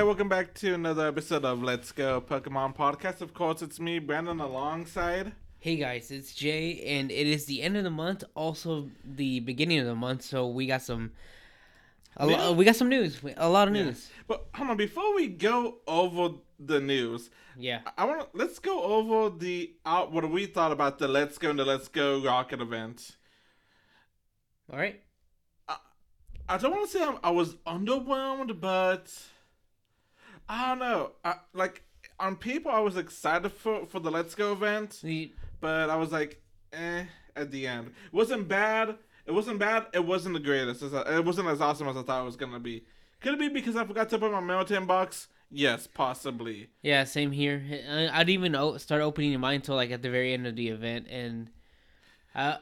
Bye. Welcome back to another episode of Let's Go Pokemon Podcast. Of course, it's me, Brandon, alongside. Hey guys, it's Jay, and it is the end of the month, also the beginning of the month. So we got some, a Yeah. lo- we got some news, a lot of Yeah. news. But hold on, before we go over the news, Yeah, I want to let's go over the out what we thought about the Let's Go and the Let's Go Rocket event. all right. I don't want to say I'm, I was underwhelmed, but I don't know. I, like on people, I was excited for for the Let's Go event. The, but I was like, eh, at the end. It wasn't bad. It wasn't bad. It wasn't the greatest. It wasn't as awesome as I thought it was gonna be. Could it be because I forgot to put my Meltan box? Yes, possibly. yeah, same here. I, didn't even start opening mine until like at the very end of the event, and I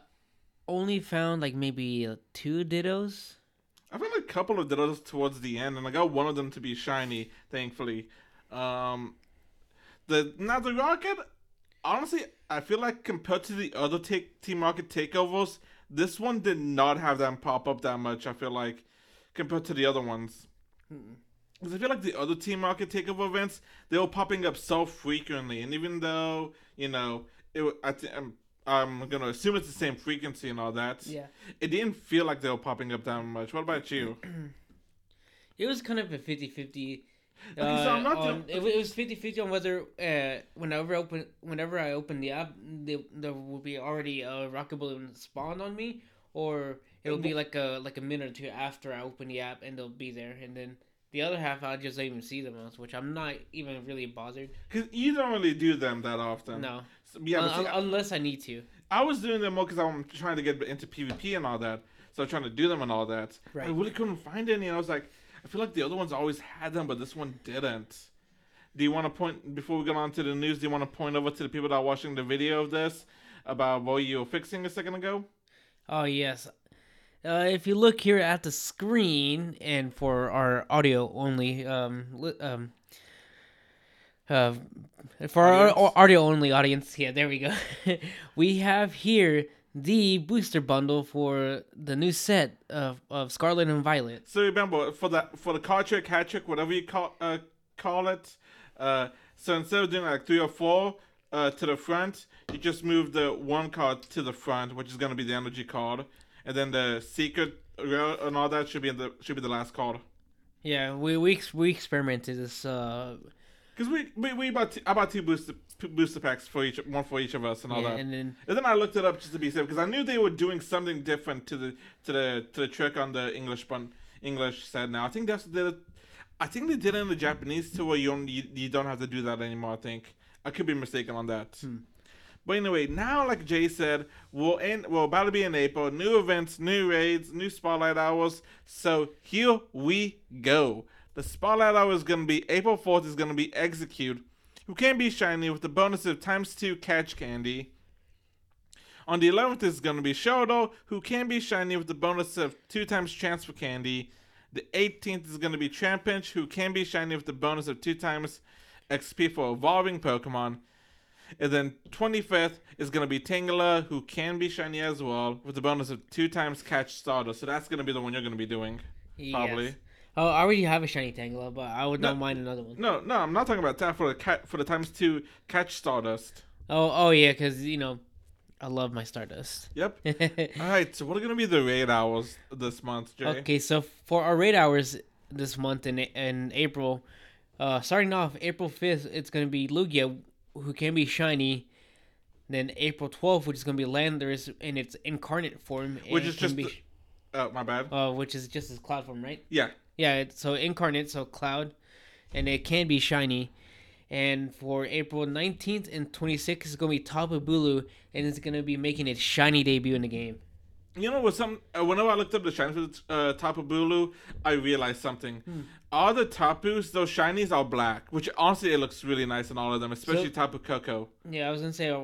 only found like maybe two Dittos. I found a couple of those towards the end, and I got one of them to be shiny, thankfully. Um, the now the rocket, honestly, I feel like compared to the other take, Team Rocket takeovers, this one did not have them pop up that much. I feel like compared to the other ones. Because I feel like the other Team Rocket takeover events, they were popping up so frequently, and even though you know, it, I think I'm, I'm gonna assume it's the same frequency and all that. Yeah, It didn't feel like they were popping up that much. What about you? it was kind of a 50-50. Okay, so I'm uh, not on- the- it, it was 50-50 on whether uh, whenever I open whenever I open the app there, there will be already a rocket balloon spawned on me or it'll be like a like a minute or two after I open the app and they'll be there and then the other half I just don't even see them else which I'm not even really bothered Because you don't really do them that often. no So, yeah, but see, unless I need to I was doing them more because I'm trying to get into PvP and all that. So I'm trying to do them and all that. I really couldn't find any. And I was like, I feel like the other ones always had them, but this one didn't. Do you want to point, before we get on to the news, do you want to point over to the people that are watching the video of this about what you were fixing a second ago? Oh yes. Uh, if you look here at the screen, and for our audio only, um, um, uh, for our audio only audience, yeah, there we go. we have here the booster bundle for the new set of, of Scarlet and Violet. So remember, for the for the card trick, hat trick, whatever you call uh, call it, uh, so instead of doing like three or four uh, to the front, you just move the one card to the front, which is gonna be the energy card, and then the secret and all that should be in the should be the last card. Yeah, we we we experimented this. Uh, Cause we we, we bought two, I bought two booster booster packs for each one for each of us and all yeah, that. and then And then I looked it up just to be safe because I knew they were doing something different to the to the to the trick on the English bun English set. Now I think that's the I think they did it in the Japanese too, where you don't you, you don't have to do that anymore. I think I could be mistaken on that. Hmm. But anyway, now like Jay said, we'll end we're about to be in April. New events, new raids, new spotlight hours. So here we go. The spotlight hour is gonna be April fourth. Is gonna be Exeggcute, who can be shiny with the bonus of times two catch candy. On the 11th is going to be Shoto, who can be shiny with the bonus of two times transfer candy. The 18th is going to be Trapinch, who can be shiny with the bonus of two times XP for evolving Pokemon. And then 25th is going to be Tangela, who can be shiny as well, with the bonus of two times Catch Starter. So that's going to be the one you're going to be doing. Probably. Yes. Oh, I already have a shiny Tangela, but I would No. not mind another one. No, no, I'm not talking about that for the cat for the times two Catch Stardust. Oh, oh yeah, because you know, I love my Stardust. Yep. All right, so what are going to be the raid hours this month, Jay? Okay, so for our raid hours this month in in April, uh, starting off April fifth, it's gonna be Lugia, who can be shiny. Then April twelfth, which is gonna be Landorus in its incarnate form, Which is just be, the- Oh, my bad. uh, which is just as Cloud form, right? Yeah. Yeah, it's, so incarnate, so Cloud, and it can be shiny. And for April nineteenth and twenty sixth it's gonna be Tapu Bulu, and it's gonna be making its shiny debut in the game. You know, with some uh, whenever I looked up the shinies for uh, Tapu Bulu, I realized something. Hmm. All the Tapus, those shinies are black, which honestly it looks really nice in all of them, especially So- Tapu Koko. Yeah, I was gonna say, uh,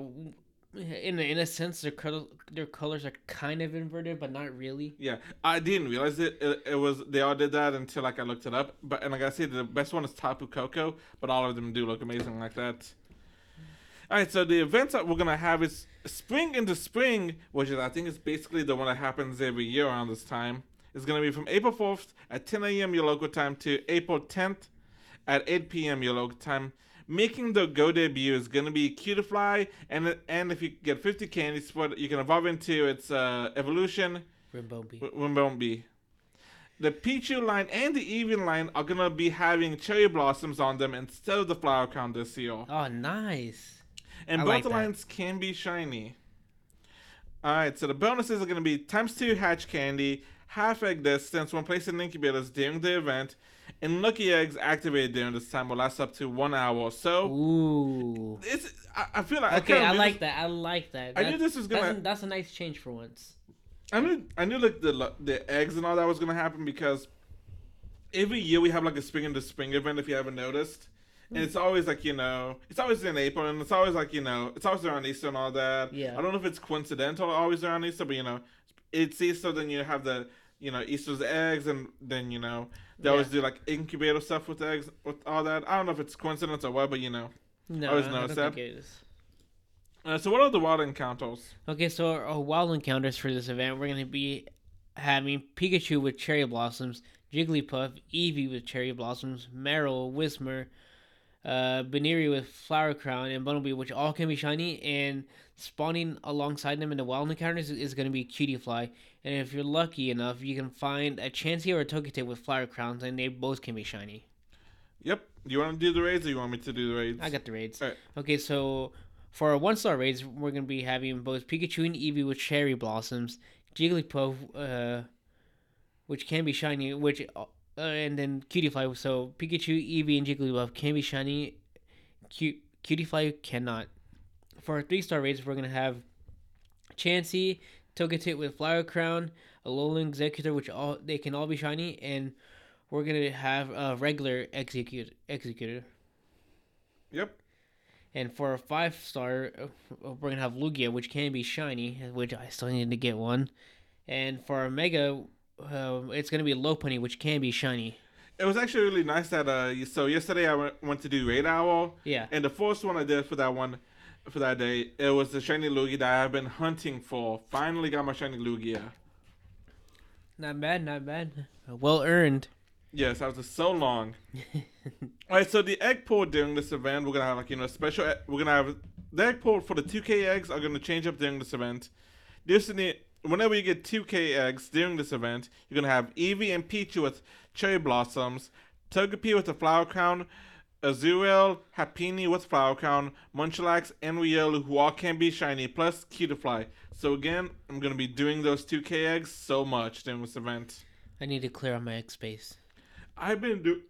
in in a sense, their color, their colors are kind of inverted, but not really. Yeah, I didn't realize it, it. It was they all did that until like I looked it up. But and like I said, the best one is Tapu Koko, but all of them do look amazing like that. All right, so the events that we're gonna have is Spring into Spring, which is I think is basically the one that happens every year around this time. It's gonna be from April fourth at 10 a.m. your local time to April 10th at 8 p.m. your local time. Making the Go debut is gonna be Cutiefly, and and if you get 50 candy spot, you can evolve into its uh, evolution, Rimbombi. Wimbombi. The Pichu line and the Eevee line are gonna be having cherry blossoms on them instead of the flower crown this year. Oh, nice. And I both like lines can be shiny. Alright, so the bonuses are going to be times 2 hatch candy, half egg distance when placed in incubators during the event, and lucky eggs activated during this time will last up to one hour. or So, Ooh. it's I, I feel like Okay, kinda I like this- that. I like that. I knew this was that's, gonna. a, that's a nice change for once. I knew I knew like the the eggs and all that was gonna happen because every year we have like a spring into spring event if you haven't noticed. And it's always like, you know, it's always in April and it's always like, you know, it's always around Easter and all that. Yeah. I don't know if it's coincidental always around Easter, but you know, it's Easter, then you have the you know, Easter's eggs and then, you know, they always do like incubator stuff with eggs with all that. I don't know if it's coincidence or what, but you know. No, always I noticed don't that. think it is. Uh, so what are the wild encounters? Okay, so our, our wild encounters for this event, we're gonna be having Pikachu with cherry blossoms, Jigglypuff, Eevee with cherry blossoms, Marill, Whismur, uh, Buneary with flower crown, and Bumblebee, which all can be shiny. And spawning alongside them in the wild encounters is, is gonna be Cutiefly. And if you're lucky enough, you can find a Chansey or a Togetic with flower crowns, and they both can be shiny. Yep. Do you want to do the raids or you want me to do the raids? I got the raids. Alright. Okay, so for our one star raids, we're gonna be having both Pikachu and Eevee with cherry blossoms, Jigglypuff, uh, which can be shiny, which uh, and then Cutiefly. So Pikachu, Eevee, and Jigglypuff can be shiny. Cu- Cutiefly cannot. For our three star raids, we're gonna have Chansey, Togetic with Flower Crown, Alolan Exeggutor, which all they can all be shiny, and we're gonna have a regular Exeggcute Exeggutor. Yep. And for a five star, uh, we're gonna have Lugia, which can be shiny, which I still need to get one. And for our Mega, uh, it's gonna be Lopunny, which can be shiny. It was actually really nice that uh so yesterday I went, went to do raid owl Yeah. and the first one I did for that one for that day it was the shiny Lugia that I've been hunting for. Finally got my shiny Lugia. Not bad, not bad. Well earned. Yes, that was so long. All right, so the egg pool during this event, we're gonna have like you know special. e- We're gonna have the egg pool for the 2K eggs are gonna change up during this event. This in the whenever you get 2K eggs during this event, you're gonna have Eevee and Pichu with cherry blossoms, Togepi with the flower crown, Azurill, Happiny with flower crown, Munchlax, and Riolu, who all can be shiny, plus Cutiefly. So again, I'm gonna be doing those 2K eggs so much during this event. I need to clear out my X space. I've been do.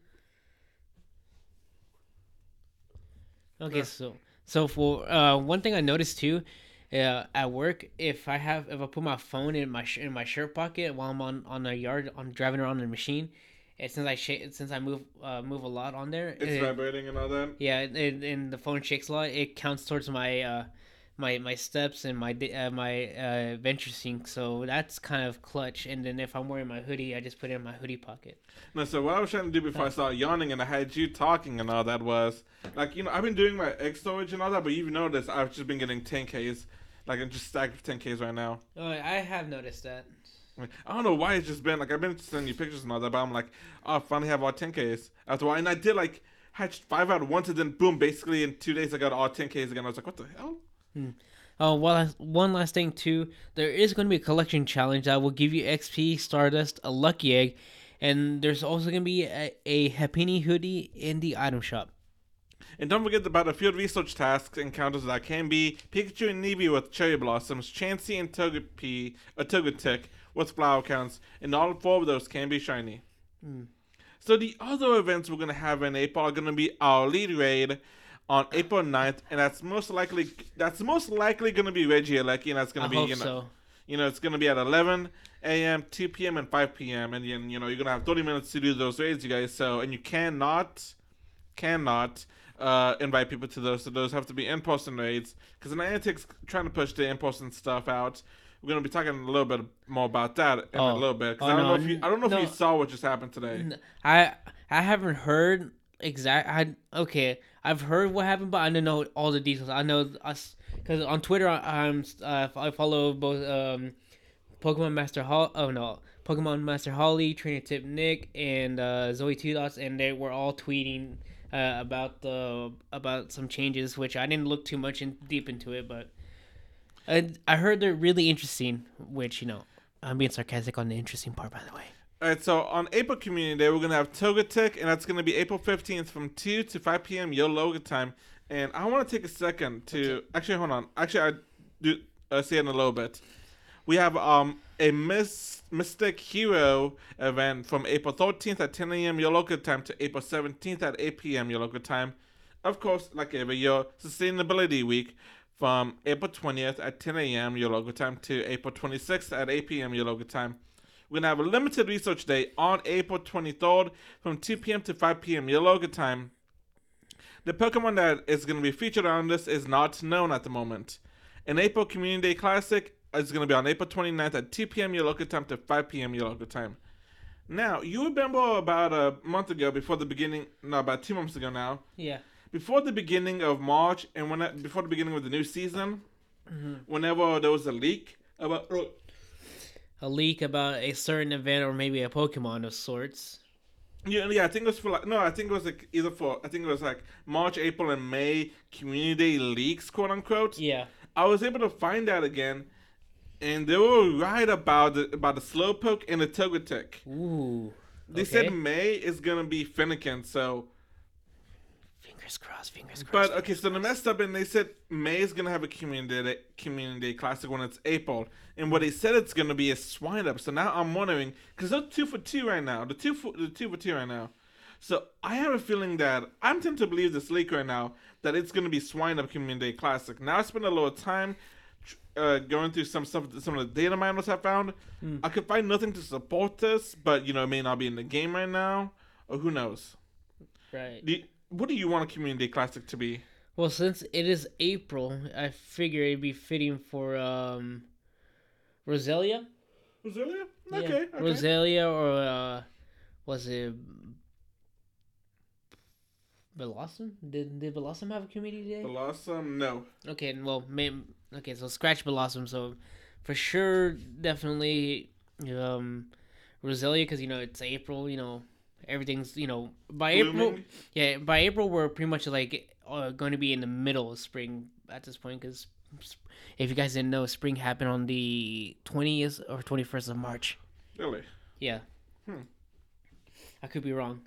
Okay, Yeah. so so for uh, one thing I noticed too, uh, at work, if I have if I put my phone in my sh- in my shirt pocket while I'm on on the yard, I'm driving around the machine, and since I sh- since I move uh, move a lot on there, It's it- vibrating and all that. Yeah, and, and the phone shakes a lot. It counts towards my uh, my my steps and my uh, my uh, venture sync. So that's kind of clutch. And then if I'm wearing my hoodie, I just put it in my hoodie pocket. No, so what I was trying to do before I started yawning and I had you talking and all that was like you know I've been doing my egg storage and all that, but you've noticed I've just been getting 10ks, like I'm just stacked with 10ks right now. Oh, I have noticed that. Like, I don't know why it's just been like I've been sending you pictures and all that, but I'm like, oh, I finally have all 10ks after a while, and I did like hatched five out of once, and then boom, basically in two days I got all 10ks again. I was like, what the hell? Hmm. Oh well, one last thing too. There is going to be a collection challenge that will give you XP, Stardust, a lucky egg, and there's also going to be a, a Happiny hoodie in the item shop. And don't forget about the field research tasks encounters that can be Pikachu and Eevee with cherry blossoms, Chansey and Togepi, a Togetic with flower counts, and all four of those can be shiny. Hmm. So the other events we're gonna have in April are gonna be our lead raid on April 9th, and that's most likely that's most likely gonna be Regieleki, and that's gonna I be you know so. you know it's gonna be at 11 a.m., 2 p.m., and 5 p.m. and then you know you're gonna have 30 minutes to do those raids, you guys. So and you cannot cannot uh, invite people to those. So those have to be in-person raids because Niantic's trying to push the in-person stuff out. We're gonna be talking a little bit more about that in a Oh. little bit. Oh, I don't no, know if you, I don't know no. if you saw what just happened today. I I haven't heard exact. I okay. I've heard what happened, but I don't know all the details. I know us because on Twitter I- I'm uh, I follow both um, Pokemon Master Hall. Oh no, Pokemon Master Holly, Trainer Tip Nick, and uh, Zoe Two Dots, and they were all tweeting uh, about the about some changes, which I didn't look too much in, deep into it, but I, I heard they're really interesting. Which you know, I'm being sarcastic on the interesting part, by the way. All right, so on April Community Day, we're gonna have Togetic, and that's gonna be April fifteenth from two to five p.m. Yo Loga time. And I want to take a second to actually hold on. Actually, I do uh, see it in a little bit. We have um a Miss Mystic Hero event from April thirteenth at ten a.m. Yo Loga time to April seventeenth at eight p.m. Yo Loga time. Of course, like every year, Sustainability Week from April twentieth at ten a.m. your local time to April twenty sixth at eight p.m. your local time. We're gonna have a limited research day on April 23rd from 2 p.m. to 5 p.m. your local time. The Pokemon that is gonna be featured on this is not known at the moment. An April Community Day Classic is gonna be on April 29th at 2 p.m. Yologa time to 5 p.m. Yologa time. Now, you remember about a month ago, before the beginning, no, about two months ago now, Yeah. Before the beginning of March and when before the beginning of the new season, mm-hmm. whenever there was a leak about oh, A leak about a certain event or maybe a Pokemon of sorts. Yeah, yeah, I think it was for like no, I think it was like either for I think it was like March, April, and May community leaks, quote unquote. Yeah. I was able to find that again, and they were right about the about the Slowpoke and the Togetic. Ooh. They okay. said May is gonna be Finnegan, so Fingers crossed. Fingers crossed. but okay, so they messed up and they said May is gonna have a community day, community day classic when it's April, and what they said it's gonna be is Swinub. So now I'm wondering because they're two for two right now, the two for the two for two right now. So I have a feeling that I'm tempted to believe this leak right now that it's gonna be Swinub Community Day Classic. Now I spent a little time uh, going through some stuff, some of the data miners I found. I could find nothing to support this, but you know it may not be in the game right now, or who knows. right. Do what do you want a Community Classic to be? Well, since it is April, I figure it'd be fitting for um, Roselia. Roselia? Yeah, Okay. okay. Roselia or uh, was it Blossom? Did did Blossom have a community day? Blossom, no. Okay, well, may, okay, so scratch Blossom. So for sure, definitely um, Roselia because you know it's April. You know everything's you know by April. Yeah, by April we're pretty much like uh, going to be in the middle of spring at this point because if you guys didn't know, spring happened on the twentieth or twenty first of March. Really? Yeah. Hmm. I could be wrong.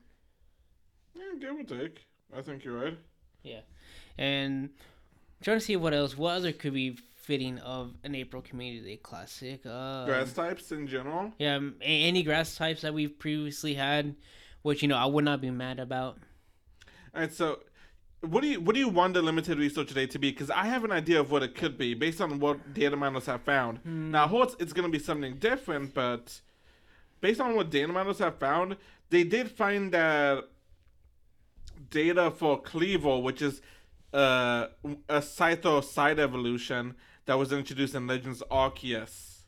Yeah, give or take. I think you're right. Yeah, and I'm trying to see what else, what other could be fitting of an April Community Day Classic. Uh, Grass types in general. Yeah, um, any grass types that we've previously had, which you know I would not be mad about. All right, so what do you what do you want the limited research day to be? Because I have an idea of what it could be based on what data miners have found. Now, I hope it's, going to be something different, but based on what data miners have found, they did find that data for Kleavor, which is uh, a Scyther side evolution that was introduced in Legends Arceus.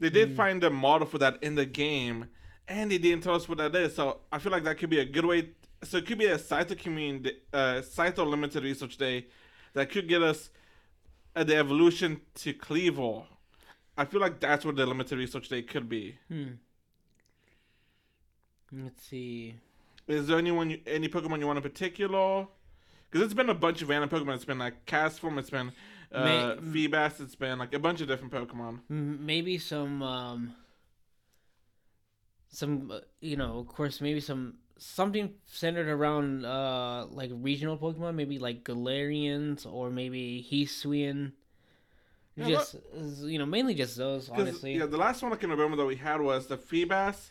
They did find a model for that in the game, and they didn't tell us what that is. So I feel like that could be a good way. So it could be a community, uh, Scyther limited research day that could get us uh, the evolution to Kleavor. I feel like that's what the limited research day could be. Hmm. Let's see. Is there anyone, you, any Pokemon you want in particular? Because it's been a bunch of random Pokemon. It's been like Castform, it's been uh, May- Feebas, it's been like a bunch of different Pokemon. Maybe some um some uh, you know of course maybe some something centered around uh like regional pokemon maybe like galarians or maybe Hisuian. Yeah, just you know mainly just those. honestly Yeah, the last one I can remember that we had was the Feebas.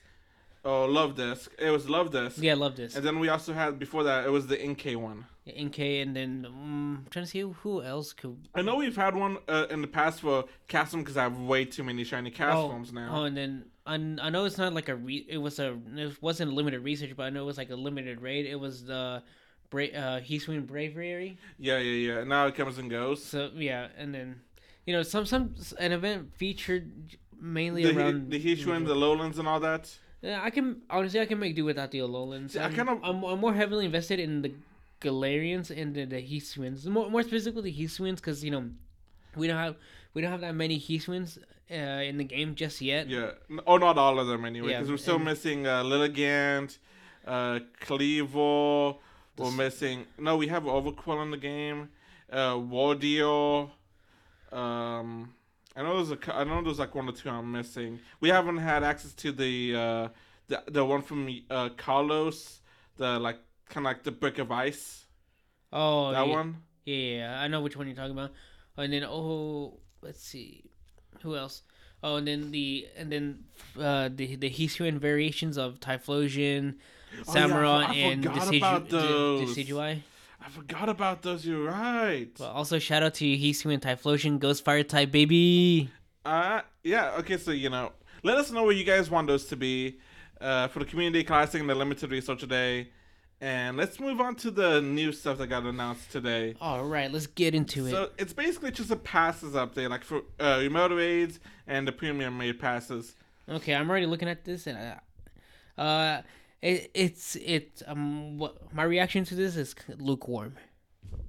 Oh, Luvdisc. It was Luvdisc. yeah love this And then we also had before that it was the NK one. nk and then um, I'm trying to see who else could I know we've had one uh, in the past for Castform because I have way too many shiny Castforms now. Oh, and then I, I know it's not like a re- it was a it wasn't a limited research, but I know it was like a limited raid. It was the Bra- uh Braviary. Yeah, yeah, yeah. Now it comes and goes. So yeah, and then you know some some an event featured mainly The, around the Hisuian, the Lowlands, and all that. Yeah, I can honestly I can make do without the Alolan. See, I I'm, kinda- I'm, I'm more heavily invested in the Galarians and the, the Hisuians. More more specifically the Hisuians because you know we don't have we don't have that many Hisuians uh, in the game just yet. Yeah. Oh, not all of them anyway, Yeah, because we're still and- missing uh, Lilligant, uh. We're missing. No, we have Overqwil in the game. Uh, Wardio. Um, I know there's a. I know there's like one or two I'm missing. We haven't had access to the uh, the the one from uh, Kalos, the like kind of like the brick of ice. Oh, that yeah, one. Yeah, yeah, I know which one you're talking about. And then oh, let's see, who else? Oh, and then the and then uh, the the Hisuian variations of Typhlosion, Oh, yeah, Samurott, and about those. Decidueye. I forgot about those. You're right. But also shout out to Hisuian and Typhlosion, Ghost Fire type baby. Uh, yeah. Okay, so you know, let us know where you guys want those to be uh, for the community classic and the limited research today. And let's move on to the new stuff that got announced today. All right, let's get into it. So it's basically just a passes update, like for uh, remote raids and the premium raid passes. Okay, I'm already looking at this, and uh, uh it, it's it um what my reaction to this is lukewarm.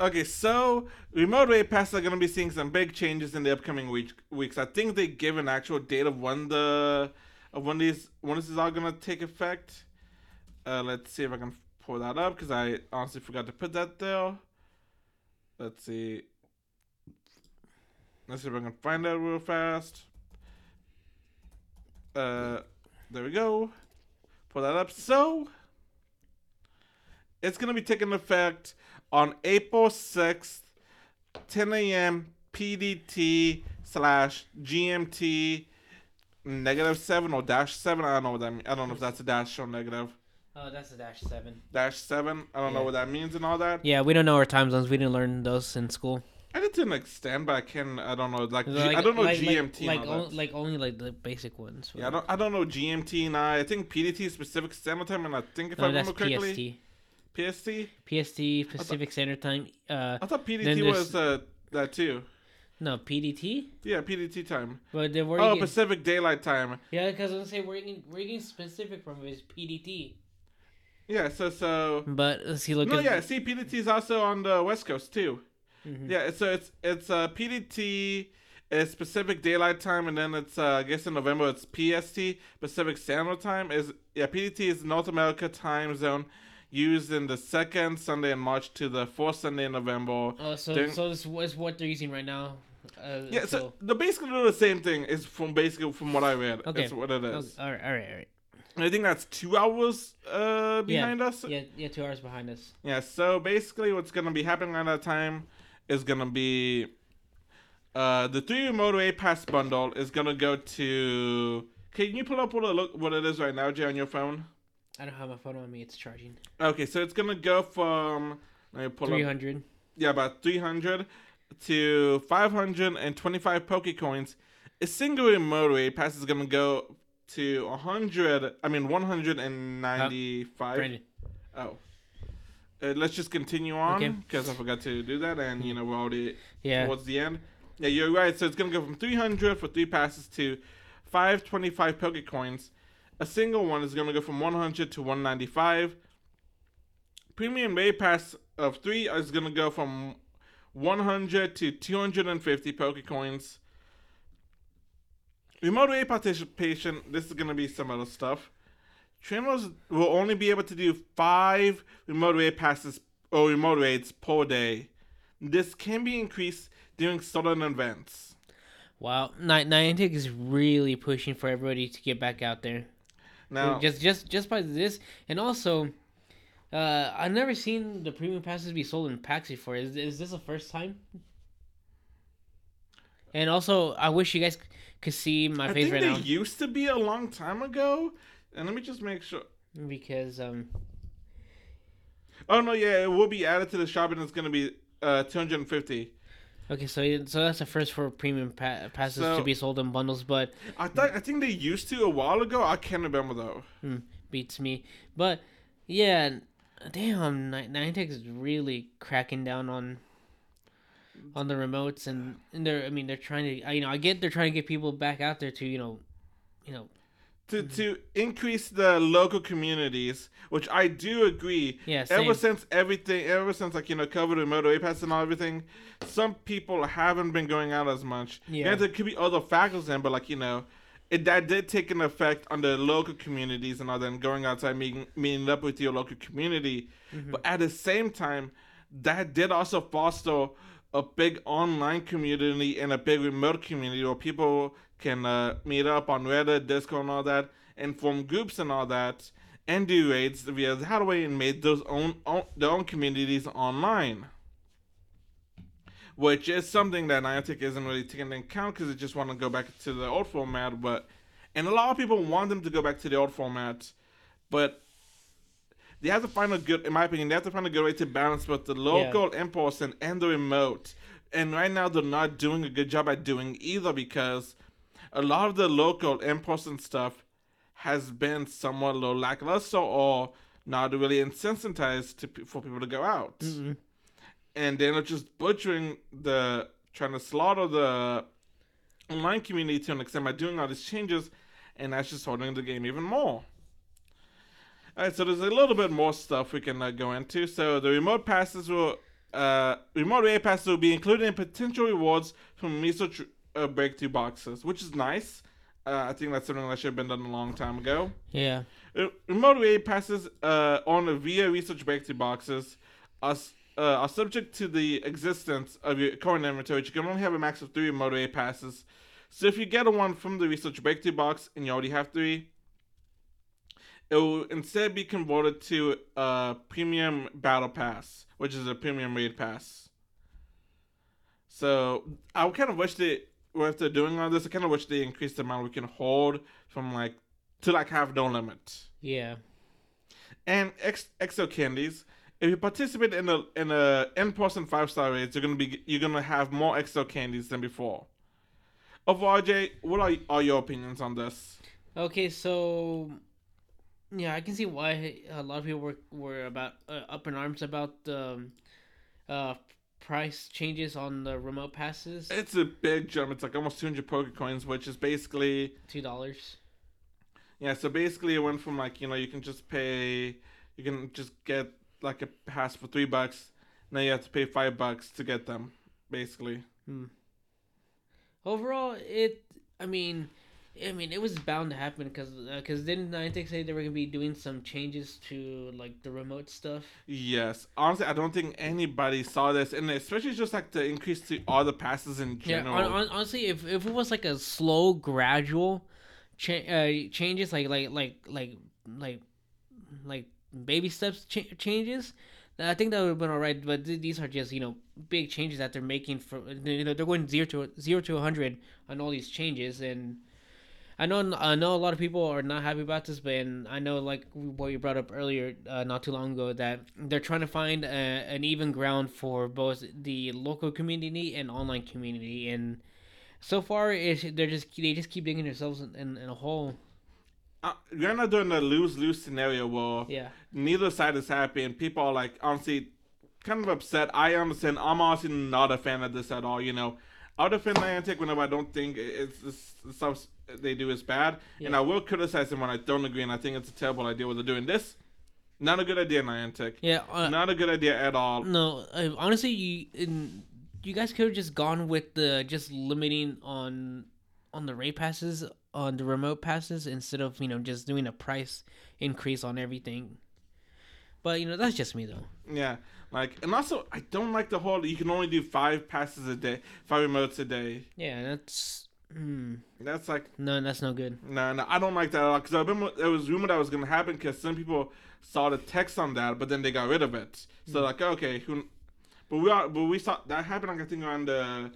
Okay, so remote way passes are gonna be seeing some big changes in the upcoming week, weeks. I think they give an actual date of when the of when these when this is all gonna take effect. Uh, let's see if I can pull that up because I honestly forgot to put that there. Let's see. Let's see if I can find that real fast. Uh, there we go. Pull that. So it's gonna be taking effect on April 6th, 10 a.m. PDT slash GMT negative 7 or dash 7. I don't know what that means. I don't know if that's a dash or negative. Oh, that's a dash seven. Dash 7. I don't know what that means and all that. Yeah, we don't know our time zones. We didn't learn those in school. I did to an extent, but I can I don't know. Like, G- Like- I don't know like- GMT. Like, like, on- like only like the basic ones. yeah, I don't, I don't know GMT and I. I think PDT is Pacific Standard Time, and I think if I No, that's remember correctly, PST. PST. PST Pacific Standard Time. Uh, I thought PDT was uh, that too. no PDT. Yeah, PDT time. But then where Oh, Pacific Daylight Time. yeah, because I'm gonna say we're getting we're getting specific from is PDT. Yeah, so so. But let's see. Look. No, yeah. See, PDT is also on the West Coast too. Mhm. Yeah, so it's it's uh, PDT is Pacific Daylight Time, and then it's uh, I guess in November it's PST Pacific Standard Time. Is yeah, PDT is North America time zone used in the second Sunday in March to the fourth Sunday in November. Oh, so During- so this is what they're using right now. Uh, Yeah, so the basically do the same thing. Is from basically from what I read. Okay. It's what it is. all right, all right, all right. I think that's two hours uh, behind us. Yeah, yeah, two hours behind us. Yeah, so basically what's gonna be happening at that time is gonna be uh the three raid pass bundle is gonna go to can you pull up what it look what it is right now, Jay, on your phone? I don't have my phone on me. It's charging. Okay, so it's gonna go from let me pull Three up yeah, about three hundred to five hundred and twenty five Pokecoins. A single raid pass is gonna go to hundred I mean one hundred and ninety five. Brandon. Oh. Uh, let's just continue on Okay. because I forgot to do that, and you know we're already Yeah. towards the end. Yeah, you're right. So it's gonna go from 300 for three passes to 525 Pokecoins. A single one is gonna go from 100 to 195. Premium Raid Pass of three is gonna go from 100 to 250 Pokecoins. Remote raid participation. This is gonna be some other stuff. Trainers will only be able to do five remote raid passes or remote raids per day. This can be increased during certain events. Wow. Ni- Niantic is really pushing for everybody to get back out there. Now, just just just by this, and also, uh, I've never seen the premium passes be sold in packs before. Is is this the first time? And also, I wish you guys could see my I face think right they now used to be a long time ago. And let me just make sure. because um Oh no, yeah, it will be added to the shop, and it's gonna be uh 250. okay so so that's the first for premium pa- passes So- to be sold in bundles, but I thought I think they used to a while ago. I can't remember though. beats me. But yeah, damn, Ni- Niantic is really cracking down on on the remotes and, and they're I mean they're trying to you know I get they're trying to get people back out there to you know you know to to increase the local communities, which I do agree. Yeah, Ever since everything, ever since like you know COVID and motorway pass and all everything, some people haven't been going out as much. Yeah. Granted, there could be other factors in, but like you know, it that did take an effect on the local communities and all that, and going outside meeting meeting up with your local community. Mm-hmm. But at the same time, that did also foster a big online community and a big remote community where people can uh, meet up on Reddit, Discord, and all that, and form groups and all that, and do raids via the Hadaway and made those own, own their own communities online. Which is something that Niantic isn't really taking into account because they just want to go back to the old format, but and a lot of people want them to go back to the old format, but they have to find a good, in my opinion, they have to find a good way to balance both the local impulse and, and the remote. And right now, they're not doing a good job at doing either because a lot of the local and stuff has been somewhat low lackluster or not really incentivized to, for people to go out. Mm-mm. And then it's just butchering the, trying to slaughter the online community to an extent by doing all these changes, and that's just holding the game even more. Alright, so there's a little bit more stuff we can uh, go into. So the remote passes will, uh, remote raid passes will be included in potential rewards from research uh, breakthrough boxes, which is nice. Uh, I think that's something that should have been done a long time ago. Yeah. Uh, Remote passes uh, on a via research breakthrough boxes are, uh, are subject to the existence of your current inventory. You can only have a max of three remote passes. So if you get a one from the research breakthrough box and you already have three, it will instead be converted to a premium battle pass, which is a premium raid pass. So I kind of wish they, if they're doing all this, I kind of wish they increased the amount we can hold from like to like have no limit. Yeah. And X, exo candies. If you participate in a in a in person five star raids, you're gonna be you're gonna have more exo candies than before. Overall, Jay, what are, are your opinions on this? Okay, so yeah, I can see why a lot of people were were about uh, up in arms about the um, uh, price changes on the remote passes. It's a big jump. It's like almost 200 Pokecoins, which is basically Two dollars. yeah. So basically, it went from like you know you can just pay, you can just get like a pass for three bucks. Now you have to pay five bucks to get them, basically. Hmm. Overall, it. I mean, I mean, it was bound to happen because because didn't Niantic say they were gonna be doing some changes to like the remote stuff? Yes, honestly, I don't think anybody saw this, and especially just like the increase to all the passes in Yeah, general. hon- hon- honestly, if, if it was like a slow, gradual cha- uh, changes, like like like like like like baby steps cha- changes, I think that would have been alright. But th- these are just you know big changes that they're making for you know they're going zero to zero to hundred on all these changes, and I know I know a lot of people are not happy about this, but and I know like what you brought up earlier, uh, not too long ago, that they're trying to find a, an even ground for both the local community and online community, and so far it's, they're just they just keep digging themselves in, in, in a hole. uh, you're not doing a lose lose scenario where Yeah, neither side is happy, and people are like honestly kind of upset. I understand. I'm honestly not a fan of this at all. You know, I'll defend Niantic whenever I don't think it's, it's stuff they do is bad, and I will criticize them when I don't agree, and I think it's a terrible idea what they're doing. This, not a good idea, Niantic. yeah. Uh, Not a good idea at all. no, uh, honestly, you in, you guys could have just gone with the just limiting on on the rate passes on the remote passes instead of you know just doing a price increase on everything. But you know that's just me though. Yeah, like, and also I don't like the whole you can only do five passes a day, five remotes a day. Yeah, that's hmm. That's like No, that's no good. No, no, I don't like that at all. Because I remember it was rumored that was going to happen because some people saw the text on that, but then they got rid of it. So like, okay, who? But we are, but we saw that happen. Like, I think on the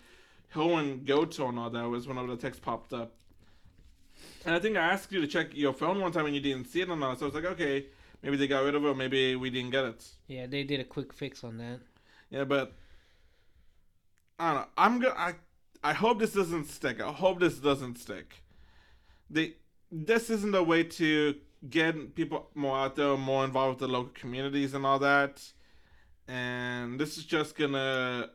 Hill and Goto and all that was whenever the text popped up. And I think I asked you to check your phone one time and you didn't see it on that. So I was like, okay, maybe they got rid of it, or maybe we didn't get it. Yeah, they did a quick fix on that. Yeah, but I don't know. I'm gonna. I hope this doesn't stick. I hope this doesn't stick. They this isn't a way to get people more out there, more involved with the local communities and all that. And this is just gonna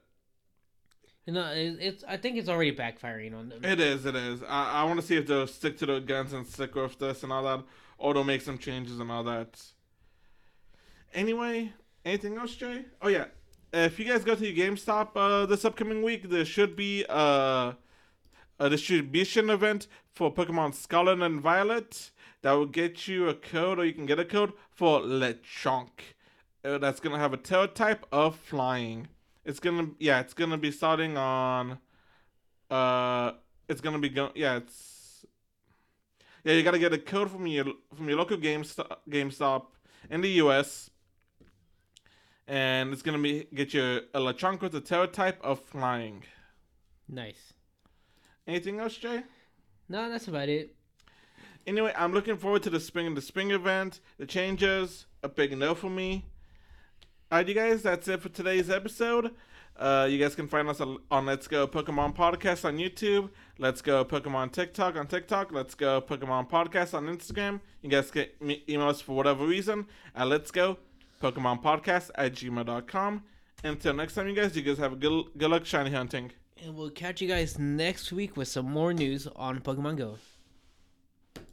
No, it, it's. I think it's already backfiring on them. It is, it is. I, I want to see if they'll stick to the guns and stick with this and all that, or they'll make some changes and all that. Anyway, anything else, Jay? Oh yeah, if you guys go to your GameStop uh, this upcoming week, there should be uh, a distribution event for Pokemon Scarlet and Violet that will get you a code, or you can get a code for Lechonk. Uh, that's gonna have a tail type of flying. It's gonna, yeah, it's gonna be starting on. Uh, it's gonna be going. Yeah, it's. Yeah, you gotta get a code from your from your local GameStop GameStop in the U.S. And it's gonna be get you a Lechonk with a tail type of flying. Nice. Anything else, Jay? No, that's about it. Anyway, I'm looking forward to the spring and the spring event. The changes, a big no for me. Alright, you guys, that's it for today's episode. Uh, you guys can find us on Let's Go Pokemon Podcast on YouTube. Let's Go Pokemon TikTok on TikTok. Let's Go Pokemon Podcast on Instagram. You guys can email us for whatever reason at Let's Go Pokemon Podcast at gmail.com. Until next time, you guys, you guys have a good, good luck shiny hunting. And we'll catch you guys next week with some more news on Pokemon Go.